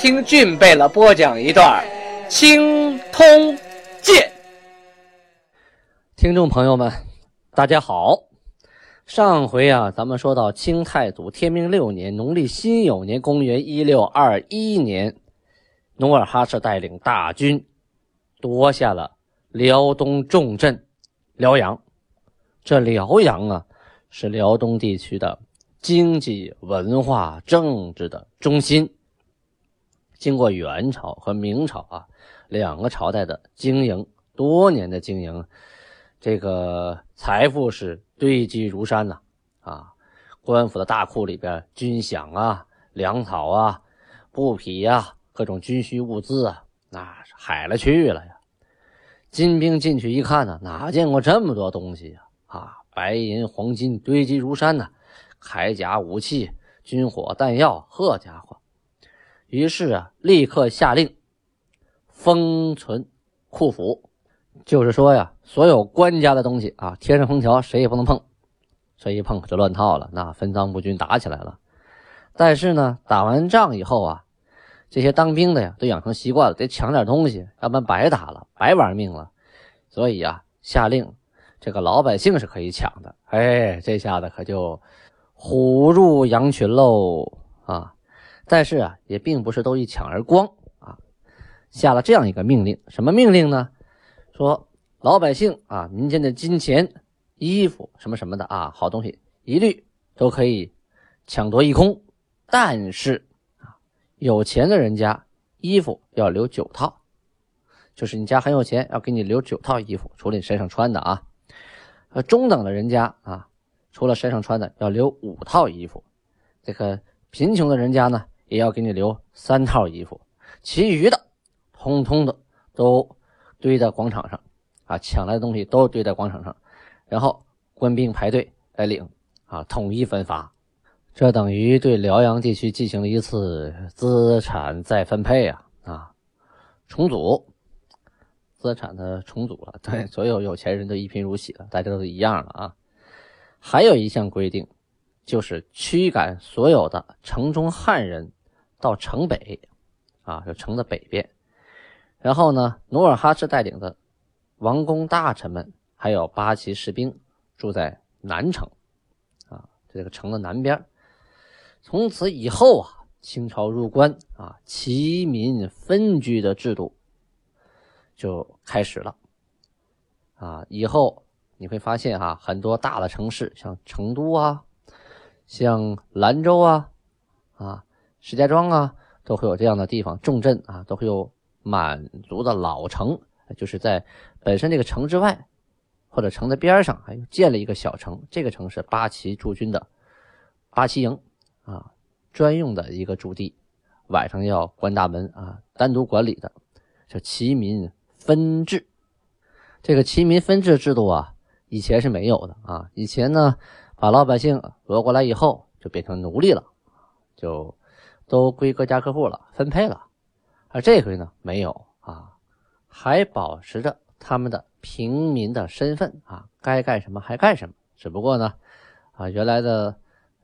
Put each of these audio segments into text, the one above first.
听俊贝勒播讲一段《青通剑》。听众朋友们，大家好。上回啊，咱们说到清太祖天明六年农历辛酉年，公元一六二一年，努尔哈赤带领大军夺下了辽东重镇辽阳。这辽阳啊，是辽东地区的经济、文化、政治的中心。经过元朝和明朝啊两个朝代的经营，多年的经营，这个财富是堆积如山呐啊！官府的大库里边，军饷啊、粮草啊、布匹呀、各种军需物资啊，那是海了去了呀！金兵进去一看呢，哪见过这么多东西呀？啊，白银黄金堆积如山呐，铠甲武器、军火弹药，呵家伙！于是啊，立刻下令封存库府，就是说呀，所有官家的东西啊，贴上封条，谁也不能碰，谁一碰可就乱套了，那分赃不均，打起来了。但是呢，打完仗以后啊，这些当兵的呀，都养成习惯了，得抢点东西，要不然白打了，白玩命了。所以呀，下令这个老百姓是可以抢的。哎，这下子可就虎入羊群喽啊！但是啊，也并不是都一抢而光啊，下了这样一个命令，什么命令呢？说老百姓啊，民间的金钱、衣服什么什么的啊，好东西一律都可以抢夺一空。但是啊，有钱的人家衣服要留九套，就是你家很有钱，要给你留九套衣服，除了你身上穿的啊。呃，中等的人家啊，除了身上穿的，要留五套衣服。这个贫穷的人家呢？也要给你留三套衣服，其余的通通的都堆在广场上啊！抢来的东西都堆在广场上，然后官兵排队来领啊，统一分发。这等于对辽阳地区进行了一次资产再分配啊啊，重组资产的重组了。对，所有有钱人都一贫如洗了，大家都一样了啊。还有一项规定，就是驱赶所有的城中汉人。到城北，啊，就城的北边。然后呢，努尔哈赤带领的王公大臣们，还有八旗士兵住在南城，啊，这个城的南边。从此以后啊，清朝入关啊，齐民分居的制度就开始了。啊，以后你会发现哈，很多大的城市，像成都啊，像兰州啊，啊。石家庄啊，都会有这样的地方，重镇啊，都会有满族的老城，就是在本身这个城之外，或者城的边上，还建了一个小城。这个城是八旗驻军的八旗营啊，专用的一个驻地，晚上要关大门啊，单独管理的，叫齐民分治。这个齐民分治制度啊，以前是没有的啊，以前呢，把老百姓讹过来以后，就变成奴隶了，就。都归各家各户了，分配了，而这回呢没有啊，还保持着他们的平民的身份啊，该干什么还干什么。只不过呢，啊，原来的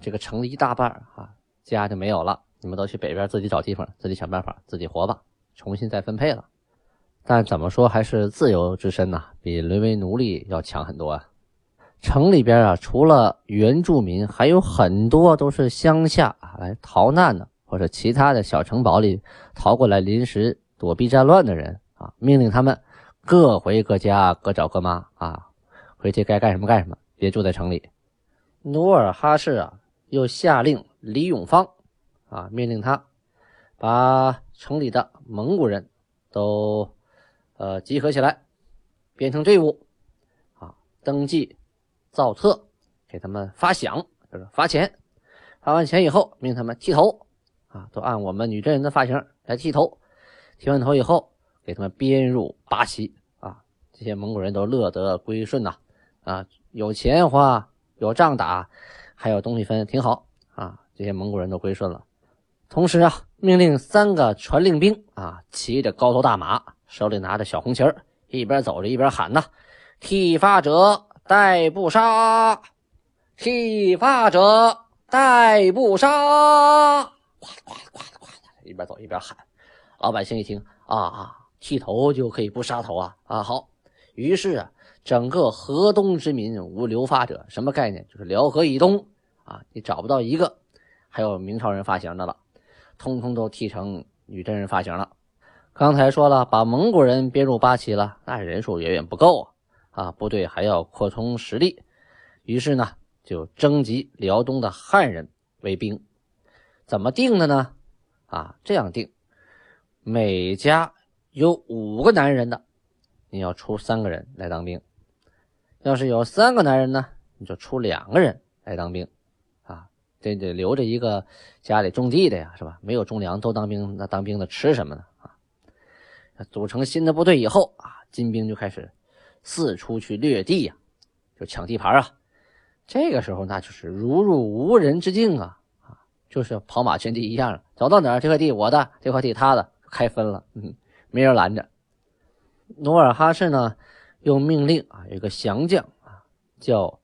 这个城的一大半啊，家就没有了，你们都去北边自己找地方，自己想办法，自己活吧，重新再分配了。但怎么说还是自由之身呐，比沦为奴隶要强很多啊。城里边啊，除了原住民，还有很多都是乡下来逃难的。或者其他的小城堡里逃过来临时躲避战乱的人啊，命令他们各回各家，各找各妈啊，回去该干什么干什么，别住在城里。努尔哈赤啊，又下令李永芳啊，命令他把城里的蒙古人都呃集合起来，编成队伍啊，登记造册，给他们发饷，就是发钱。发完钱以后，命他们剃头。啊，都按我们女真人的发型来剃头。剃完头以后，给他们编入八旗啊，这些蒙古人都乐得归顺呐，啊，有钱花，有仗打，还有东西分，挺好啊。这些蒙古人都归顺了。同时啊，命令三个传令兵啊，骑着高头大马，手里拿着小红旗儿，一边走着一边喊呐：“剃发者待不杀，剃发者待不杀。”呱呱呱的，一边走一边喊。老百姓一听啊啊，剃头就可以不杀头啊啊！好，于是啊，整个河东之民无留发者，什么概念？就是辽河以东啊，你找不到一个还有明朝人发型的了。通通都剃成女真人发型了。刚才说了，把蒙古人编入八旗了，那人数远远不够啊！啊，部队还要扩充实力。于是呢，就征集辽东的汉人为兵。怎么定的呢？啊，这样定：每家有五个男人的，你要出三个人来当兵；要是有三个男人呢，你就出两个人来当兵。啊得得留着一个家里种地的呀，是吧？没有种粮都当兵，那当兵的吃什么呢？啊，组成新的部队以后啊，金兵就开始四处去掠地呀，就抢地盘啊。这个时候那就是如入无人之境啊，就是跑马圈地一样，走到哪儿这块地我的，这块地他的，开分了，嗯，没人拦着。努尔哈赤呢，又命令啊，有个降将啊，叫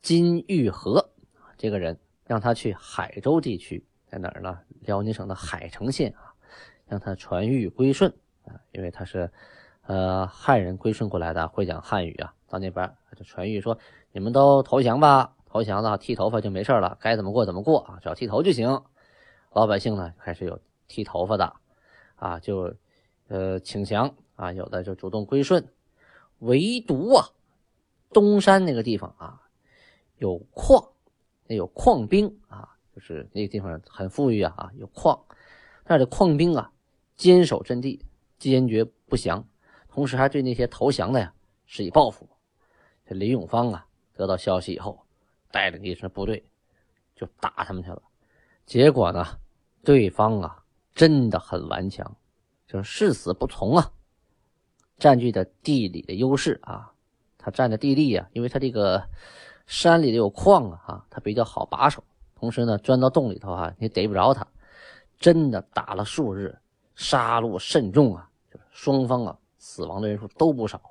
金玉和这个人。让他去海州地区，在哪儿呢？辽宁省的海城县啊，让他传谕归顺啊，因为他是，呃，汉人归顺过来的，会讲汉语啊。到那边就传谕说：“你们都投降吧，投降了剃头发就没事了，该怎么过怎么过啊，只要剃头就行。”老百姓呢开始有剃头发的，啊，就，呃，请降啊，有的就主动归顺。唯独啊，东山那个地方啊，有矿。那有矿兵啊，就是那个地方很富裕啊，啊有矿，那的矿兵啊坚守阵地，坚决不降，同时还对那些投降的呀施以报复。这李永芳啊得到消息以后，带领一支部队就打他们去了。结果呢，对方啊真的很顽强，就是誓死不从啊。占据的地理的优势啊，他占的地利啊，因为他这个。山里的有矿啊，哈，他比较好把守。同时呢，钻到洞里头啊，你逮不着他。真的打了数日，杀戮甚重啊，就是双方啊，死亡的人数都不少。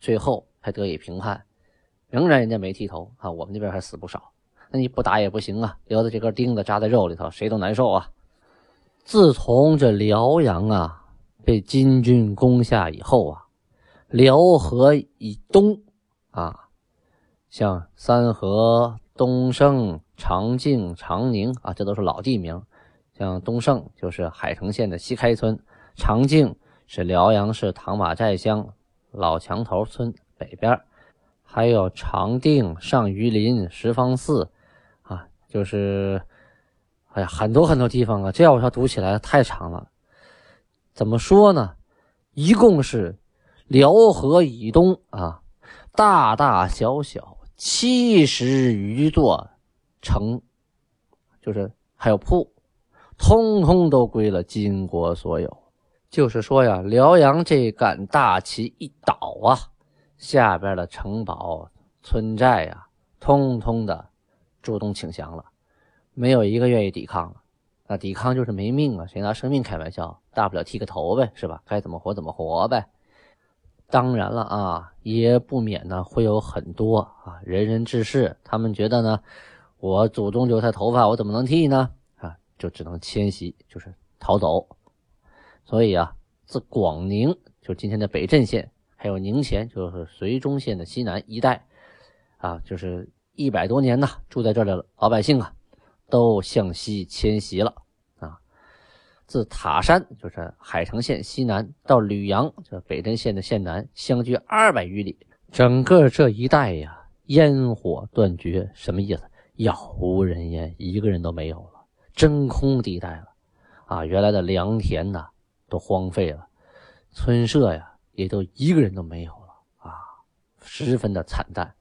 最后才得以平叛，仍然人家没剃头啊，我们那边还死不少。那你不打也不行啊，留着这根钉子扎在肉里头，谁都难受啊。自从这辽阳啊被金军攻下以后啊，辽河以东啊。像三河、东胜、长靖、长宁啊，这都是老地名。像东胜就是海城县的西开村，长靖是辽阳市唐马寨乡老墙头村北边，还有长定、上榆林、十方寺啊，就是哎呀，很多很多地方啊。这要我要读起来太长了。怎么说呢？一共是辽河以东啊，大大小小。七十余座城，就是还有铺，通通都归了金国所有。就是说呀，辽阳这杆大旗一倒啊，下边的城堡、村寨呀，通通的主动请降了，没有一个愿意抵抗了。那抵抗就是没命啊，谁拿生命开玩笑？大不了剃个头呗，是吧？该怎么活怎么活呗。当然了啊，也不免呢会有很多啊仁人志士，他们觉得呢，我祖宗留下头发，我怎么能剃呢？啊，就只能迁徙，就是逃走。所以啊，自广宁，就今天的北镇县，还有宁前，就是绥中县的西南一带，啊，就是一百多年呐，住在这儿的老百姓啊，都向西迁徙了啊。自塔山，就是海城县西南，到吕阳，这北镇县的县南，相距二百余里。整个这一带呀，烟火断绝，什么意思？杳无人烟，一个人都没有了，真空地带了。啊，原来的良田呐，都荒废了，村舍呀，也都一个人都没有了。啊，十分的惨淡，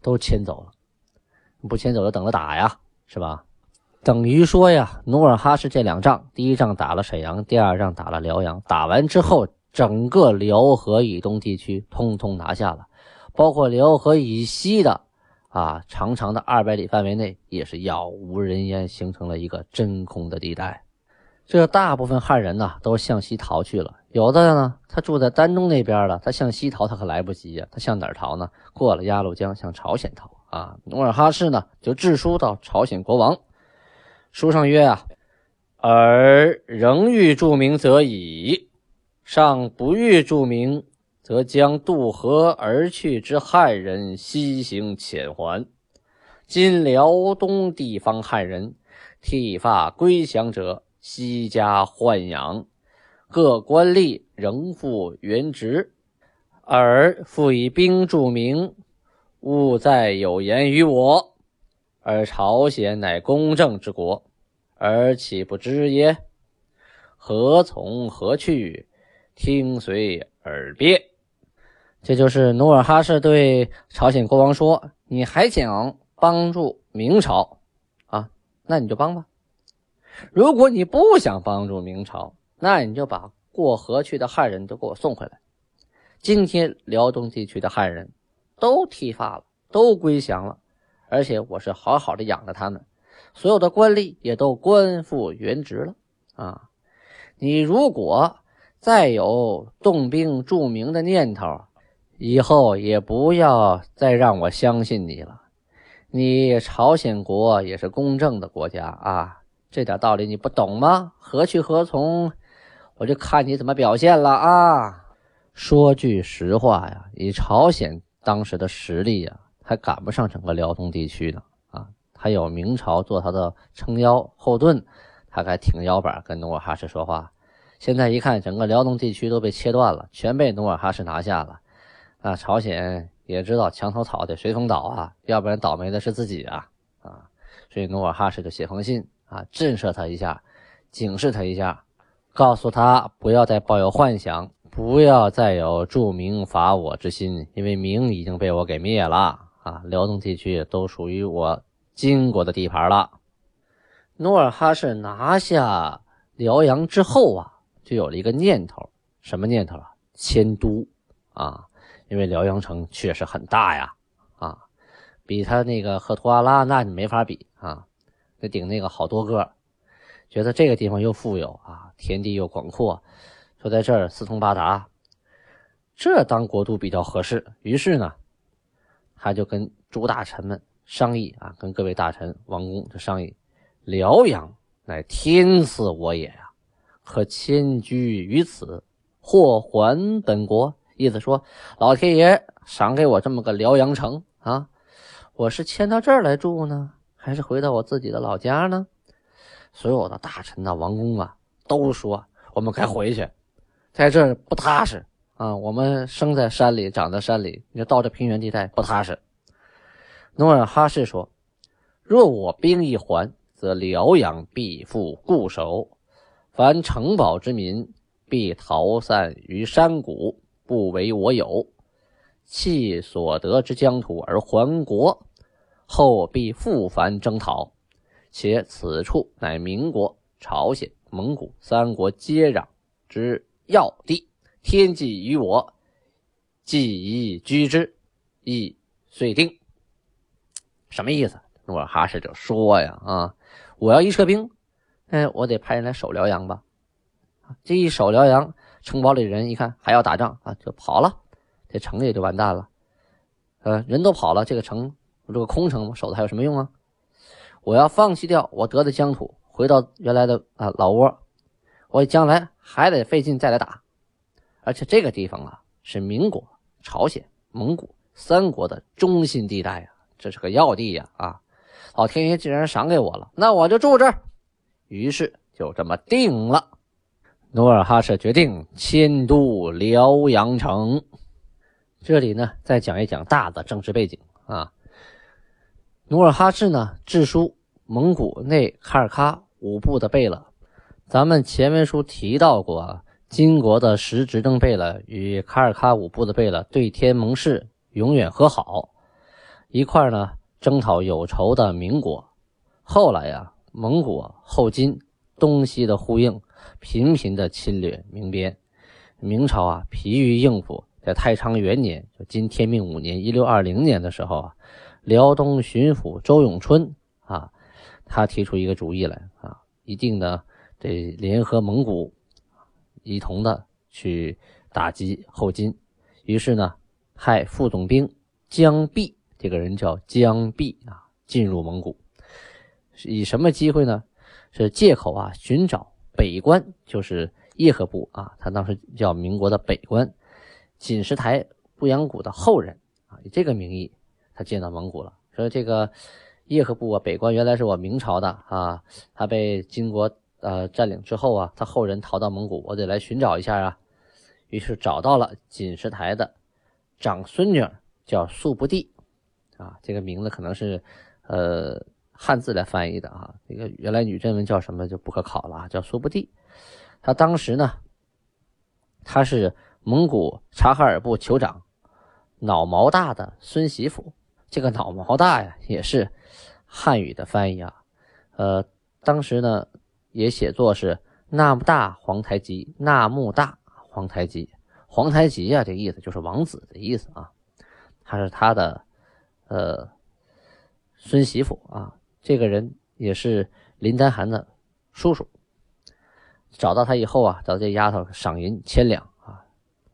都迁走了。不迁走就等着打呀，是吧？等于说呀，努尔哈赤这两仗，第一仗打了沈阳，第二仗打了辽阳。打完之后，整个辽河以东地区通通拿下了，包括辽河以西的啊长长的二百里范围内，也是杳无人烟，形成了一个真空的地带。这大部分汉人呢，都向西逃去了。有的呢，他住在丹东那边了，他向西逃，他可来不及呀。他向哪儿逃呢？过了鸭绿江，向朝鲜逃啊。努尔哈赤呢，就致书到朝鲜国王。书上曰：“啊，尔仍欲著名则已，尚不欲著名，则将渡河而去之汉人西行遣还。今辽东地方汉人剃发归降者，西家豢养，各官吏仍复原职。尔复以兵著名，勿再有言于我。”而朝鲜乃公正之国，而岂不知耶？何从何去？听随尔别。这就是努尔哈赤对朝鲜国王说：“你还想帮助明朝啊？那你就帮吧。如果你不想帮助明朝，那你就把过河去的汉人都给我送回来。今天辽东地区的汉人都剃发了，都归降了。”而且我是好好的养着他们，所有的官吏也都官复原职了啊！你如果再有动兵助明的念头，以后也不要再让我相信你了。你朝鲜国也是公正的国家啊，这点道理你不懂吗？何去何从？我就看你怎么表现了啊！说句实话呀，以朝鲜当时的实力呀。还赶不上整个辽东地区呢啊！还有明朝做他的撑腰后盾，他还挺腰板跟努尔哈赤说话。现在一看，整个辽东地区都被切断了，全被努尔哈赤拿下了。啊，朝鲜也知道墙头草得随风倒啊，要不然倒霉的是自己啊啊！所以努尔哈赤就写封信啊，震慑他一下，警示他一下，告诉他不要再抱有幻想，不要再有助明伐我之心，因为明已经被我给灭了。啊，辽东地区都属于我金国的地盘了。努尔哈赤拿下辽阳之后啊，就有了一个念头，什么念头啊？迁都啊，因为辽阳城确实很大呀，啊，比他那个赫图阿拉那你没法比啊，那顶那个好多个。觉得这个地方又富有啊，田地又广阔，说在这儿四通八达，这当国都比较合适。于是呢。他就跟诸大臣们商议啊，跟各位大臣、王公就商议：辽阳乃天赐我也呀，可迁居于此，或还本国。意思说，老天爷赏给我这么个辽阳城啊，我是迁到这儿来住呢，还是回到我自己的老家呢？所有的大臣呐、王公啊，都说我们该回去，在这儿不踏实。啊，我们生在山里，长在山里，你到这平原地带不踏实。努尔哈赤说：“若我兵一还，则辽阳必复固守，凡城堡之民必逃散于山谷，不为我有。弃所得之疆土而还国，后必复繁征讨。且此处乃民国、朝鲜、蒙古三国接壤之要地。”天际于我，既已居之，亦遂定。什么意思？努尔哈赤就说呀：“啊，我要一撤兵，哎，我得派人来守辽阳吧？这一守辽阳，城堡里人一看还要打仗啊，就跑了，这城也就完蛋了。呃，人都跑了，这个城不是个空城吗？守的还有什么用啊？我要放弃掉我得的疆土，回到原来的啊老窝，我将来还得费劲再来打。”而且这个地方啊，是民国、朝鲜、蒙古三国的中心地带呀，这是个要地呀！啊，老天爷既然赏给我了，那我就住这儿。于是就这么定了。努尔哈赤决定迁都辽阳城。这里呢，再讲一讲大的政治背景啊。努尔哈赤呢，致书蒙古内卡尔喀五部的贝勒。咱们前文书提到过啊。金国的实执政贝勒与卡尔喀五部的贝勒对天盟誓，永远和好，一块呢征讨有仇的民国。后来呀，蒙古后金东西的呼应，频频的侵略明边。明朝啊，疲于应付，在太昌元年，就今天命五年（一六二零年）的时候啊，辽东巡抚周永春啊，他提出一个主意来啊，一定呢得联合蒙古，一同的去打击后金。于是呢，派副总兵江弼，这个人叫江弼啊，进入蒙古，以什么机会呢？是借口啊，寻找北关，就是。叶赫部啊，他当时叫民国的北关，锦石台布阳谷的后人啊，以这个名义，他进到蒙古了。说这个叶赫部啊，北关原来是我明朝的啊，他被金国呃占领之后啊，他后人逃到蒙古，我得来寻找一下啊。于是找到了锦石台的长孙女，叫素不地啊，这个名字可能是呃汉字来翻译的啊，这个原来女真文叫什么就不可考了啊，叫素不地。他当时呢，他是蒙古察哈尔部酋长脑毛大的孙媳妇。这个脑毛大呀，也是汉语的翻译啊。呃，当时呢也写作是纳木大皇太极，纳木大皇太极，皇太极啊，这意思就是王子的意思啊。他是他的呃孙媳妇啊。这个人也是林丹汗的叔叔。找到他以后啊，找这丫头赏银千两啊，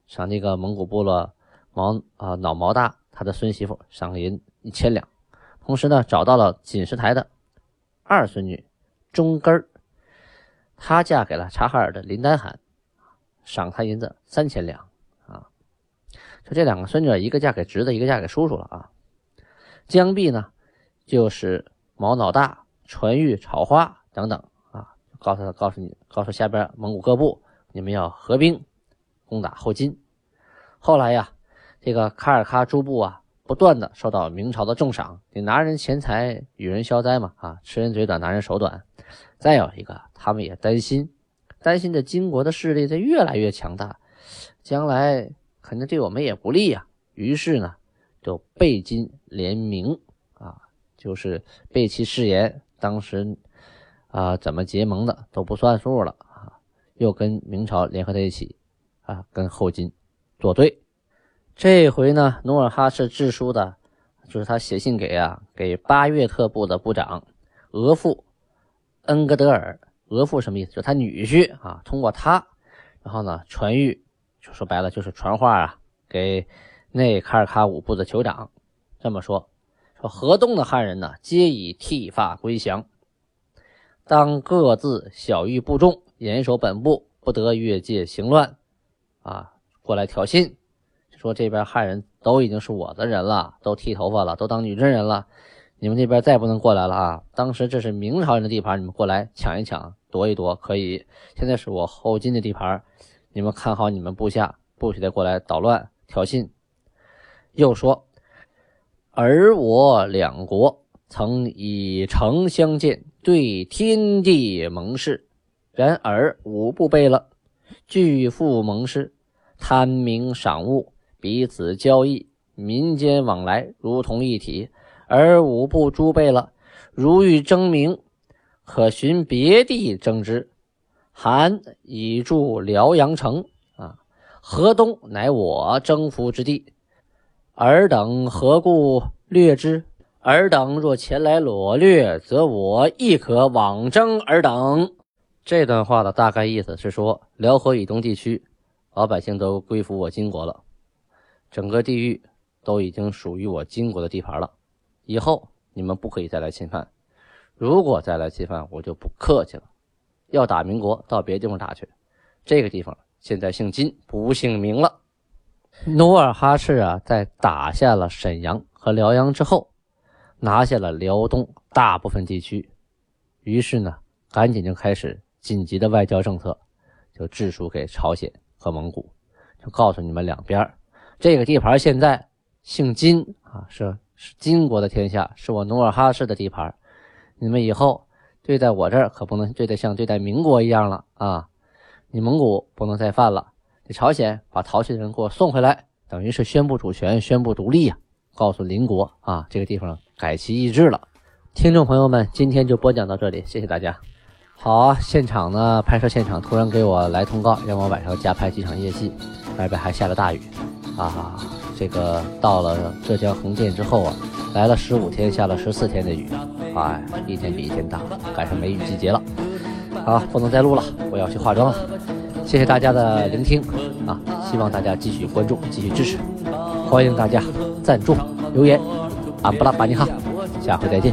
赏那个蒙古部落毛啊脑毛大他的孙媳妇赏银一千两，同时呢找到了锦石台的二孙女中根儿，她嫁给了察哈尔的林丹汗，赏他银子三千两啊，就这两个孙女，一个嫁给侄子，一个嫁给叔叔了啊。江碧呢，就是毛脑大、传玉、草花等等啊。告诉他，告诉你，告诉下边蒙古各部，你们要合兵攻打后金。后来呀，这个卡尔喀诸部啊，不断的受到明朝的重赏，你拿人钱财与人消灾嘛，啊，吃人嘴短，拿人手短。再有一个，他们也担心，担心这金国的势力在越来越强大，将来肯定对我们也不利呀。于是呢，就背金联明啊，就是背弃誓言。当时。啊，怎么结盟的都不算数了啊！又跟明朝联合在一起，啊，跟后金作对。这回呢，努尔哈赤致书的，就是他写信给啊，给巴月特部的部长额驸恩格德尔。额驸什么意思？就他女婿啊。通过他，然后呢，传谕，就说白了就是传话啊，给内卡尔卡五部的酋长这么说：说河东的汉人呢，皆已剃发归降。当各自小谕部众，严守本部，不得越界行乱。啊，过来挑衅，说这边汉人都已经是我的人了，都剃头发了，都当女真人了，你们这边再不能过来了啊！当时这是明朝人的地盘，你们过来抢一抢，夺一夺可以。现在是我后金的地盘，你们看好你们部下，不许再过来捣乱挑衅。又说，而我两国曾以诚相见。对天地盟誓，然而吾不背了，拒复盟誓，贪名赏物，彼此交易，民间往来如同一体。而五部诸背了，如欲争名，可寻别地争之。韩已驻辽阳城，啊，河东乃我征服之地，尔等何故略之？尔等若前来裸掠，则我亦可往征尔等。这段话的大概意思是说，辽河以东地区老百姓都归服我金国了，整个地域都已经属于我金国的地盘了。以后你们不可以再来侵犯，如果再来侵犯，我就不客气了。要打民国，到别地方打去。这个地方现在姓金，不姓明了。努尔哈赤啊，在打下了沈阳和辽阳之后。拿下了辽东大部分地区，于是呢，赶紧就开始紧急的外交政策，就致书给朝鲜和蒙古，就告诉你们两边，这个地盘现在姓金啊，是是金国的天下，是我努尔哈赤的地盘，你们以后对待我这儿可不能对待像对待民国一样了啊！你蒙古不能再犯了，这朝鲜把逃去的人给我送回来，等于是宣布主权，宣布独立呀。告诉邻国啊，这个地方改其意志了，听众朋友们，今天就播讲到这里，谢谢大家。好啊，现场呢，拍摄现场突然给我来通告，让我晚上加拍几场夜戏，外边还下了大雨，啊，这个到了浙江横店之后啊，来了十五天，下了十四天的雨，哎，一天比一天大，赶上梅雨季节了。好，不能再录了，我要去化妆了。谢谢大家的聆听啊，希望大家继续关注，继续支持，欢迎大家赞助留言，安布拉巴尼哈，下回再见。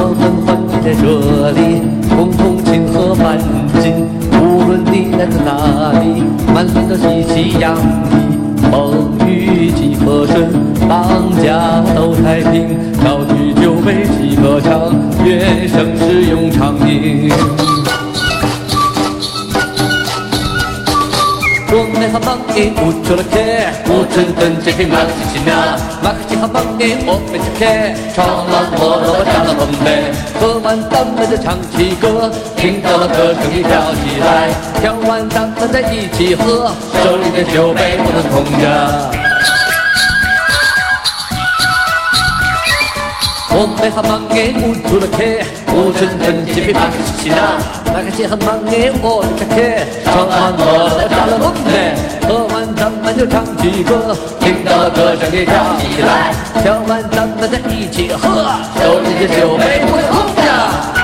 我们欢聚在这里，共同庆贺繁景。无论你来自哪里，满脸都喜气洋溢。风雨几可顺，大家都太平。高举酒杯齐歌唱，愿盛世永长我们好忙诶，不出了客，我真等这匹马西西那，马克西好忙诶，我们吃客，唱了我了炸了红嘞，喝完咱们就唱起歌，听到了歌声你跳起来，跳完咱们再一起喝，手里的酒杯不能空着。我们好忙诶，不出了客，我真等这匹马西西那，马克西好忙诶，我们吃客，唱完我了炸了红嘞，喝完咱们就唱起歌，听到了歌声你跳起来，跳完咱们再一起喝，手里的酒杯。